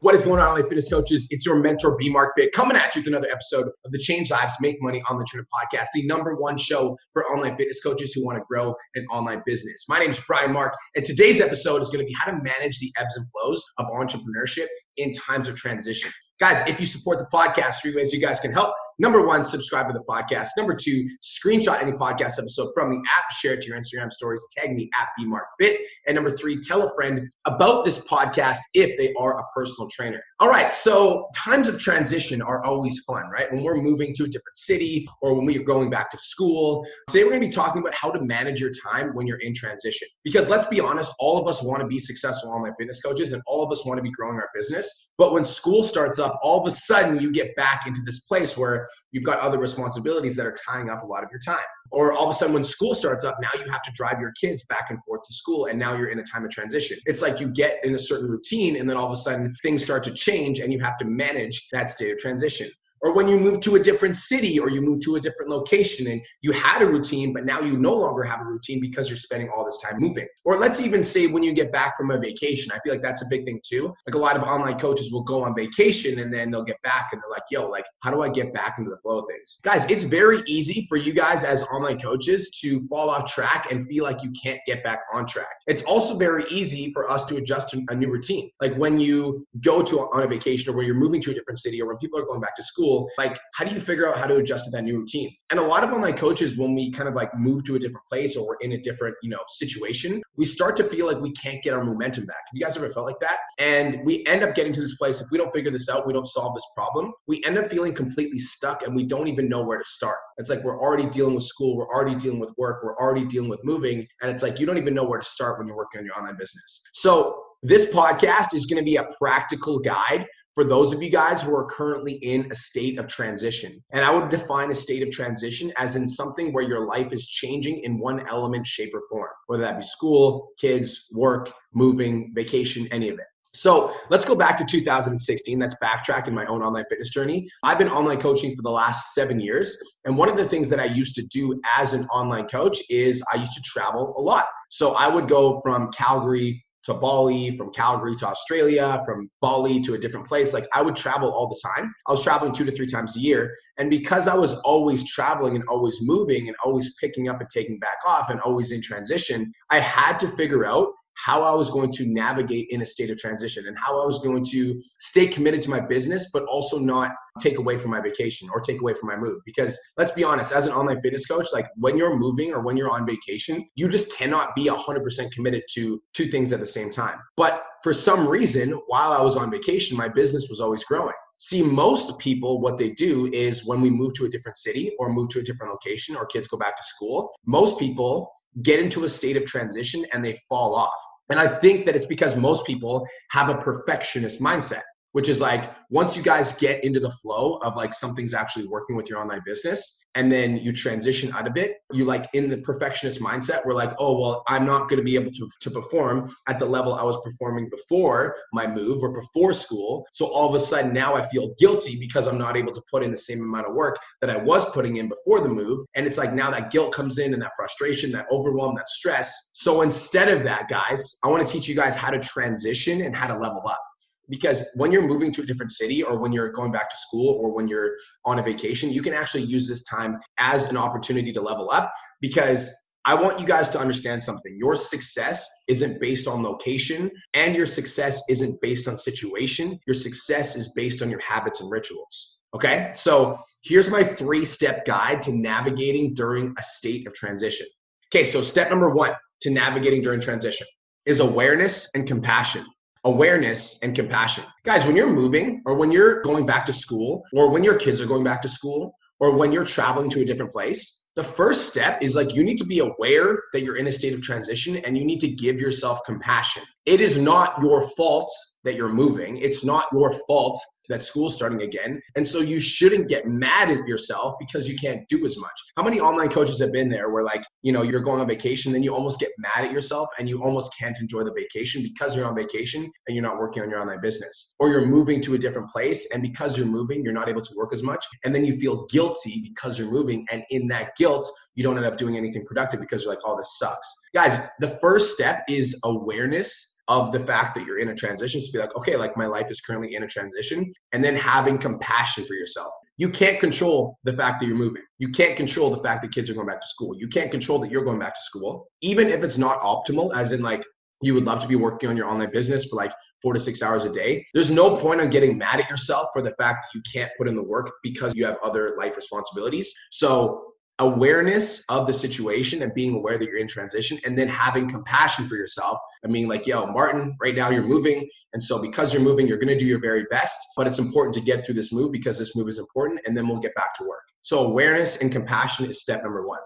What is going on, online fitness coaches? It's your mentor, B Mark Fit, coming at you with another episode of the Change Lives, Make Money Online Trainer podcast, the number one show for online fitness coaches who want to grow an online business. My name is Brian Mark, and today's episode is going to be how to manage the ebbs and flows of entrepreneurship in times of transition. Guys, if you support the podcast, three ways you guys can help. Number one, subscribe to the podcast. Number two, screenshot any podcast episode from the app, share it to your Instagram stories, tag me at BMarkFit. And number three, tell a friend about this podcast if they are a personal trainer. All right, so times of transition are always fun, right? When we're moving to a different city or when we're going back to school. Today, we're gonna be talking about how to manage your time when you're in transition. Because let's be honest, all of us wanna be successful online fitness coaches and all of us wanna be growing our business. But when school starts up, all of a sudden you get back into this place where you've got other responsibilities that are tying up a lot of your time. Or all of a sudden, when school starts up, now you have to drive your kids back and forth to school, and now you're in a time of transition. It's like you get in a certain routine, and then all of a sudden things start to change, and you have to manage that state of transition or when you move to a different city or you move to a different location and you had a routine but now you no longer have a routine because you're spending all this time moving. Or let's even say when you get back from a vacation i feel like that's a big thing too. Like a lot of online coaches will go on vacation and then they'll get back and they're like yo like how do i get back into the flow of things? Guys it's very easy for you guys as online coaches to fall off track and feel like you can't get back on track. It's also very easy for us to adjust to a new routine. Like when you go to on a vacation or when you're moving to a different city or when people are going back to school school, like how do you figure out how to adjust to that new routine? And a lot of online coaches, when we kind of like move to a different place or we're in a different, you know, situation, we start to feel like we can't get our momentum back. Have you guys ever felt like that? And we end up getting to this place. If we don't figure this out, we don't solve this problem. We end up feeling completely stuck and we don't even know where to start. It's like we're already dealing with school, we're already dealing with work, we're already dealing with moving. And it's like you don't even know where to start when you're working on your online business. So this podcast is going to be a practical guide for those of you guys who are currently in a state of transition. And I would define a state of transition as in something where your life is changing in one element, shape, or form, whether that be school, kids, work, moving, vacation, any of it. So let's go back to 2016. That's backtrack in my own online fitness journey. I've been online coaching for the last seven years. And one of the things that I used to do as an online coach is I used to travel a lot. So I would go from Calgary to Bali, from Calgary to Australia, from Bali to a different place. Like I would travel all the time. I was traveling two to three times a year. And because I was always traveling and always moving and always picking up and taking back off and always in transition, I had to figure out how I was going to navigate in a state of transition and how I was going to stay committed to my business, but also not take away from my vacation or take away from my move. Because let's be honest, as an online fitness coach, like when you're moving or when you're on vacation, you just cannot be 100% committed to two things at the same time. But for some reason, while I was on vacation, my business was always growing. See, most people, what they do is when we move to a different city or move to a different location or kids go back to school, most people get into a state of transition and they fall off. And I think that it's because most people have a perfectionist mindset which is like once you guys get into the flow of like something's actually working with your online business and then you transition out of it you like in the perfectionist mindset we're like oh well i'm not going to be able to, to perform at the level i was performing before my move or before school. So all of a sudden now i feel guilty because i'm not able to put in the same amount of work that i was putting in before the move. And it's like now that guilt comes in and that frustration that overwhelm that stress. So instead of that guys i want to teach you guys how to transition and how to level up because when you're moving to a different city or when you're going back to school or when you're on a vacation, you can actually use this time as an opportunity to level up because I want you guys to understand something. Your success isn't based on location and your success isn't based on situation. Your success is based on your habits and rituals. Okay. So here's my three step guide to navigating during a state of transition. Okay. So step number one to navigating during transition is awareness and compassion awareness and compassion. Guys, when you're moving or when you're going back to school or when your kids are going back to school or when you're traveling to a different place, the first step is like you need to be aware that you're in a state of transition and you need to give yourself compassion. It is not your fault that you're moving. It's not your fault that school's starting again. And so you shouldn't get mad at yourself because you can't do as much. How many online coaches have been there where like, you know, you're going on vacation, then you almost get mad at yourself and you almost can't enjoy the vacation because you're on vacation and you're not working on your online business. Or you're moving to a different place and because you're moving, you're not able to work as much. And then you feel guilty because you're moving. And in that guilt, you don't end up doing anything productive because you're like, oh, this sucks. Guys, the first step is awareness of the fact that you're in a transition to be like, okay, like my life is currently in a transition, and then having compassion for yourself. You can't control the fact that you're moving. You can't control the fact that kids are going back to school. You can't control that you're going back to school. Even if it's not optimal, as in like you would love to be working on your online business for like four to six hours a day. There's no point on getting mad at yourself for the fact that you can't put in the work because you have other life responsibilities. So awareness of the situation and being aware that you're in transition and then having compassion for yourself and being like, yo, Martin, right now you're moving. And so because you're moving, you're going to do your very best. But it's important to get through this move because this move is important. And then we'll get back to work. So awareness and compassion is step number one.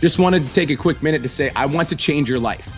Just wanted to take a quick minute to say, I want to change your life.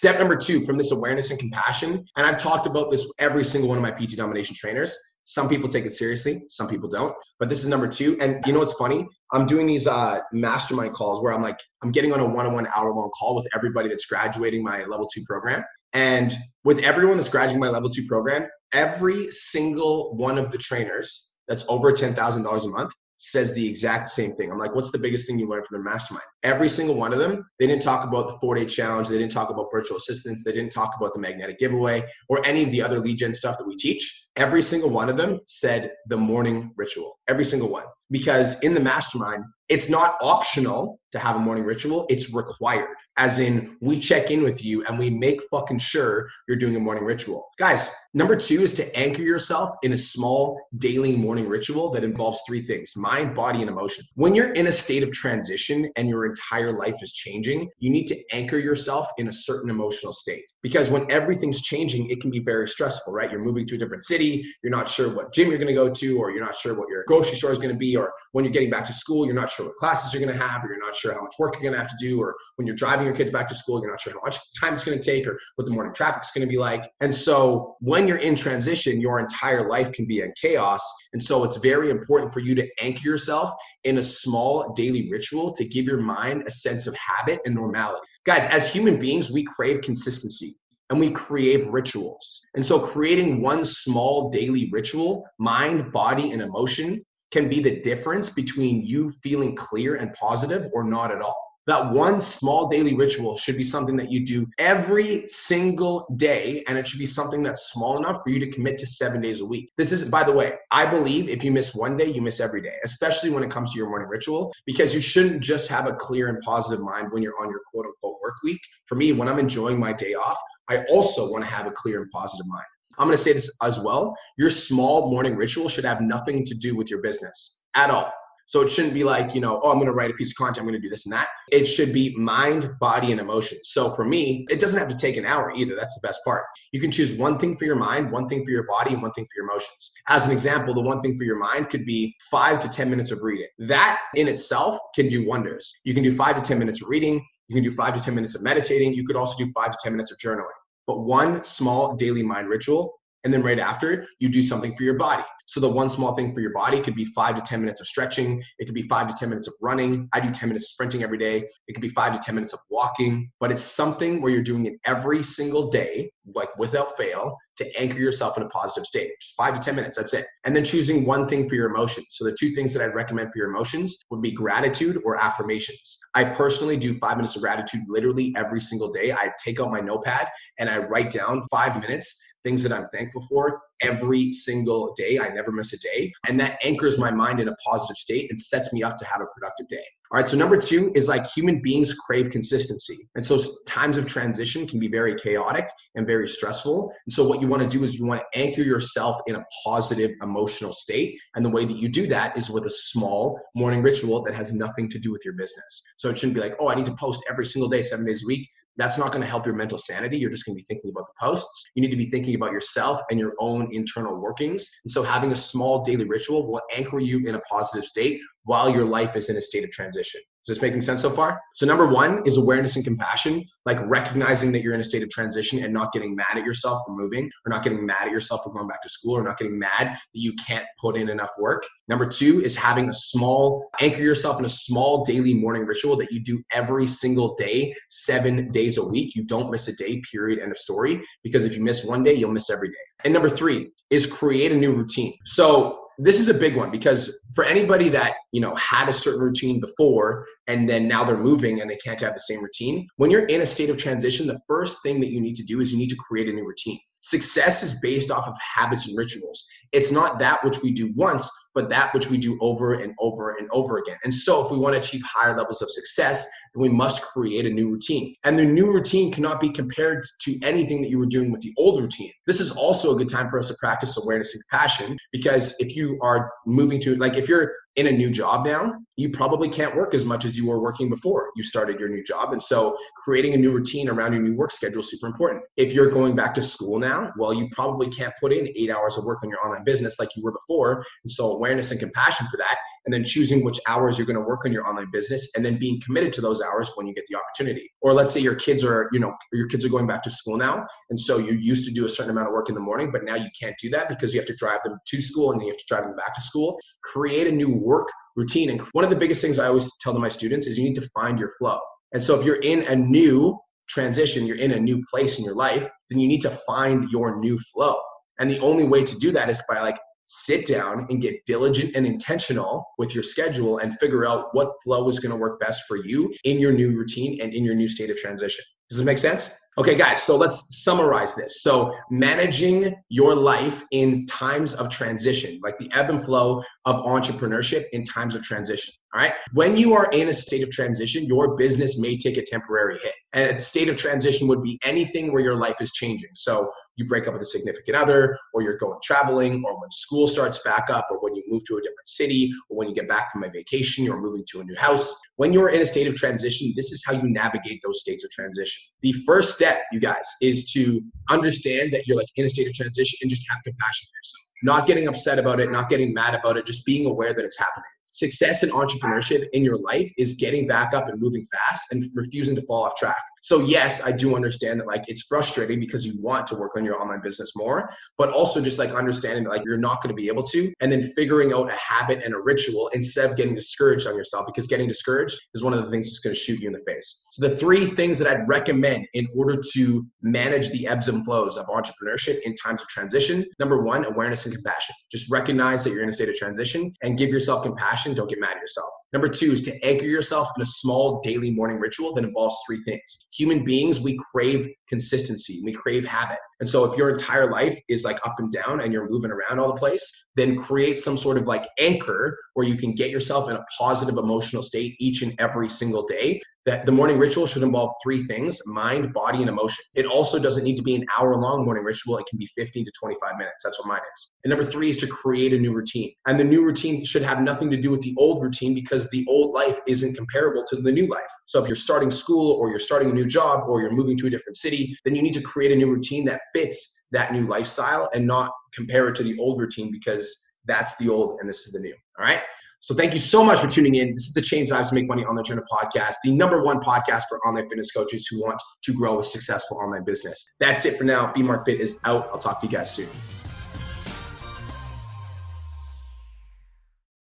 Step number two from this awareness and compassion, and I've talked about this every single one of my PT domination trainers. Some people take it seriously, some people don't. But this is number two. And you know what's funny? I'm doing these uh, mastermind calls where I'm like, I'm getting on a one on one hour long call with everybody that's graduating my level two program. And with everyone that's graduating my level two program, every single one of the trainers that's over $10,000 a month says the exact same thing. I'm like, what's the biggest thing you learned from their mastermind? Every single one of them, they didn't talk about the four day challenge. They didn't talk about virtual assistants. They didn't talk about the magnetic giveaway or any of the other lead gen stuff that we teach. Every single one of them said the morning ritual. Every single one. Because in the mastermind, it's not optional to have a morning ritual, it's required as in we check in with you and we make fucking sure you're doing a morning ritual. Guys, number two is to anchor yourself in a small daily morning ritual that involves three things mind, body, and emotion. When you're in a state of transition and your entire life is changing, you need to anchor yourself in a certain emotional state. Because when everything's changing, it can be very stressful, right? You're moving to a different city, you're not sure what gym you're gonna go to, or you're not sure what your grocery store is gonna be, or when you're getting back to school, you're not sure what classes you're gonna have, or you're not sure how much work you're gonna have to do, or when you're driving your kids back to school, you're not sure how much time it's going to take or what the morning traffic is going to be like. And so when you're in transition, your entire life can be in chaos. And so it's very important for you to anchor yourself in a small daily ritual to give your mind a sense of habit and normality. Guys, as human beings, we crave consistency and we crave rituals. And so creating one small daily ritual, mind, body, and emotion can be the difference between you feeling clear and positive or not at all. That one small daily ritual should be something that you do every single day, and it should be something that's small enough for you to commit to seven days a week. This is, by the way, I believe if you miss one day, you miss every day, especially when it comes to your morning ritual, because you shouldn't just have a clear and positive mind when you're on your quote unquote work week. For me, when I'm enjoying my day off, I also want to have a clear and positive mind. I'm going to say this as well. Your small morning ritual should have nothing to do with your business at all. So it shouldn't be like, you know, oh, I'm going to write a piece of content, I'm going to do this and that. It should be mind, body, and emotion. So for me, it doesn't have to take an hour either. That's the best part. You can choose one thing for your mind, one thing for your body, and one thing for your emotions. As an example, the one thing for your mind could be five to 10 minutes of reading. That in itself can do wonders. You can do five to 10 minutes of reading. You can do five to 10 minutes of meditating. You could also do five to 10 minutes of journaling. But one small daily mind ritual and then right after, you do something for your body. So the one small thing for your body could be five to 10 minutes of stretching. It could be five to 10 minutes of running. I do 10 minutes of sprinting every day. It could be five to 10 minutes of walking, but it's something where you're doing it every single day, like without fail, to anchor yourself in a positive state. Just five to 10 minutes, that's it. And then choosing one thing for your emotions. So the two things that I'd recommend for your emotions would be gratitude or affirmations. I personally do five minutes of gratitude literally every single day. I take out my notepad and I write down five minutes things that I'm thankful for every single day. I never miss a day. And that anchors my mind in a positive state and sets me up to have a productive day. All right. So, number two is like human beings crave consistency. And so, times of transition can be very chaotic and very stressful. And so, what you want to do is you want to anchor yourself in a positive emotional state. And the way that you do that is with a small morning ritual that has nothing to do with your business. So, it shouldn't be like, oh, I need to post every single day, seven days a week that's not going to help your mental sanity. You're just going to be thinking about the posts. You need to be thinking about yourself and your own internal workings. And so having a small daily ritual will anchor you in a positive state while your life is in a state of transition. This making sense so far? So, number one is awareness and compassion, like recognizing that you're in a state of transition and not getting mad at yourself for moving, or not getting mad at yourself for going back to school, or not getting mad that you can't put in enough work. Number two is having a small, anchor yourself in a small daily morning ritual that you do every single day, seven days a week. You don't miss a day, period, end of story. Because if you miss one day, you'll miss every day. And number three is create a new routine. So this is a big one because for anybody that you know had a certain routine before and then now they're moving and they can't have the same routine when you're in a state of transition the first thing that you need to do is you need to create a new routine. Success is based off of habits and rituals. It's not that which we do once but that which we do over and over and over again and so if we want to achieve higher levels of success then we must create a new routine and the new routine cannot be compared to anything that you were doing with the old routine this is also a good time for us to practice awareness and compassion because if you are moving to like if you're in a new job now, you probably can't work as much as you were working before you started your new job. And so creating a new routine around your new work schedule is super important. If you're going back to school now, well, you probably can't put in eight hours of work on your online business like you were before. And so awareness and compassion for that and then choosing which hours you're going to work on your online business and then being committed to those hours when you get the opportunity. Or let's say your kids are you know your kids are going back to school now and so you used to do a certain amount of work in the morning but now you can't do that because you have to drive them to school and then you have to drive them back to school. Create a new work routine and one of the biggest things i always tell to my students is you need to find your flow. And so if you're in a new transition you're in a new place in your life then you need to find your new flow. And the only way to do that is by like sit down and get diligent and intentional with your schedule and figure out what flow is going to work best for you in your new routine and in your new state of transition. Does this make sense? Okay, guys, so let's summarize this. So, managing your life in times of transition, like the ebb and flow of entrepreneurship in times of transition. All right. When you are in a state of transition, your business may take a temporary hit. And a state of transition would be anything where your life is changing. So, you break up with a significant other, or you're going traveling, or when school starts back up, or when you move to a different city, or when you get back from a vacation, you're moving to a new house. When you're in a state of transition, this is how you navigate those states of transition. The first step, you guys, is to understand that you're like in a state of transition and just have compassion for yourself. Not getting upset about it, not getting mad about it, just being aware that it's happening success in entrepreneurship in your life is getting back up and moving fast and refusing to fall off track. So yes, I do understand that like it's frustrating because you want to work on your online business more, but also just like understanding that like you're not going to be able to and then figuring out a habit and a ritual instead of getting discouraged on yourself because getting discouraged is one of the things that's going to shoot you in the face. So the three things that I'd recommend in order to manage the ebbs and flows of entrepreneurship in times of transition, number 1, awareness and compassion. Just recognize that you're in a state of transition and give yourself compassion, don't get mad at yourself. Number 2 is to anchor yourself in a small daily morning ritual that involves three things human beings, we crave consistency, we crave habit. And so if your entire life is like up and down and you're moving around all the place, then create some sort of like anchor where you can get yourself in a positive emotional state each and every single day. That the morning ritual should involve three things mind, body, and emotion. It also doesn't need to be an hour long morning ritual. It can be 15 to 25 minutes. That's what mine is. And number three is to create a new routine. And the new routine should have nothing to do with the old routine because the old life isn't comparable to the new life. So if you're starting school or you're starting a new job or you're moving to a different city, then you need to create a new routine that fits that new lifestyle and not compare it to the old routine because that's the old and this is the new. All right. So thank you so much for tuning in. This is the Change Lives Make Money Online Trainer podcast, the number one podcast for online fitness coaches who want to grow a successful online business. That's it for now. B Mark Fit is out. I'll talk to you guys soon.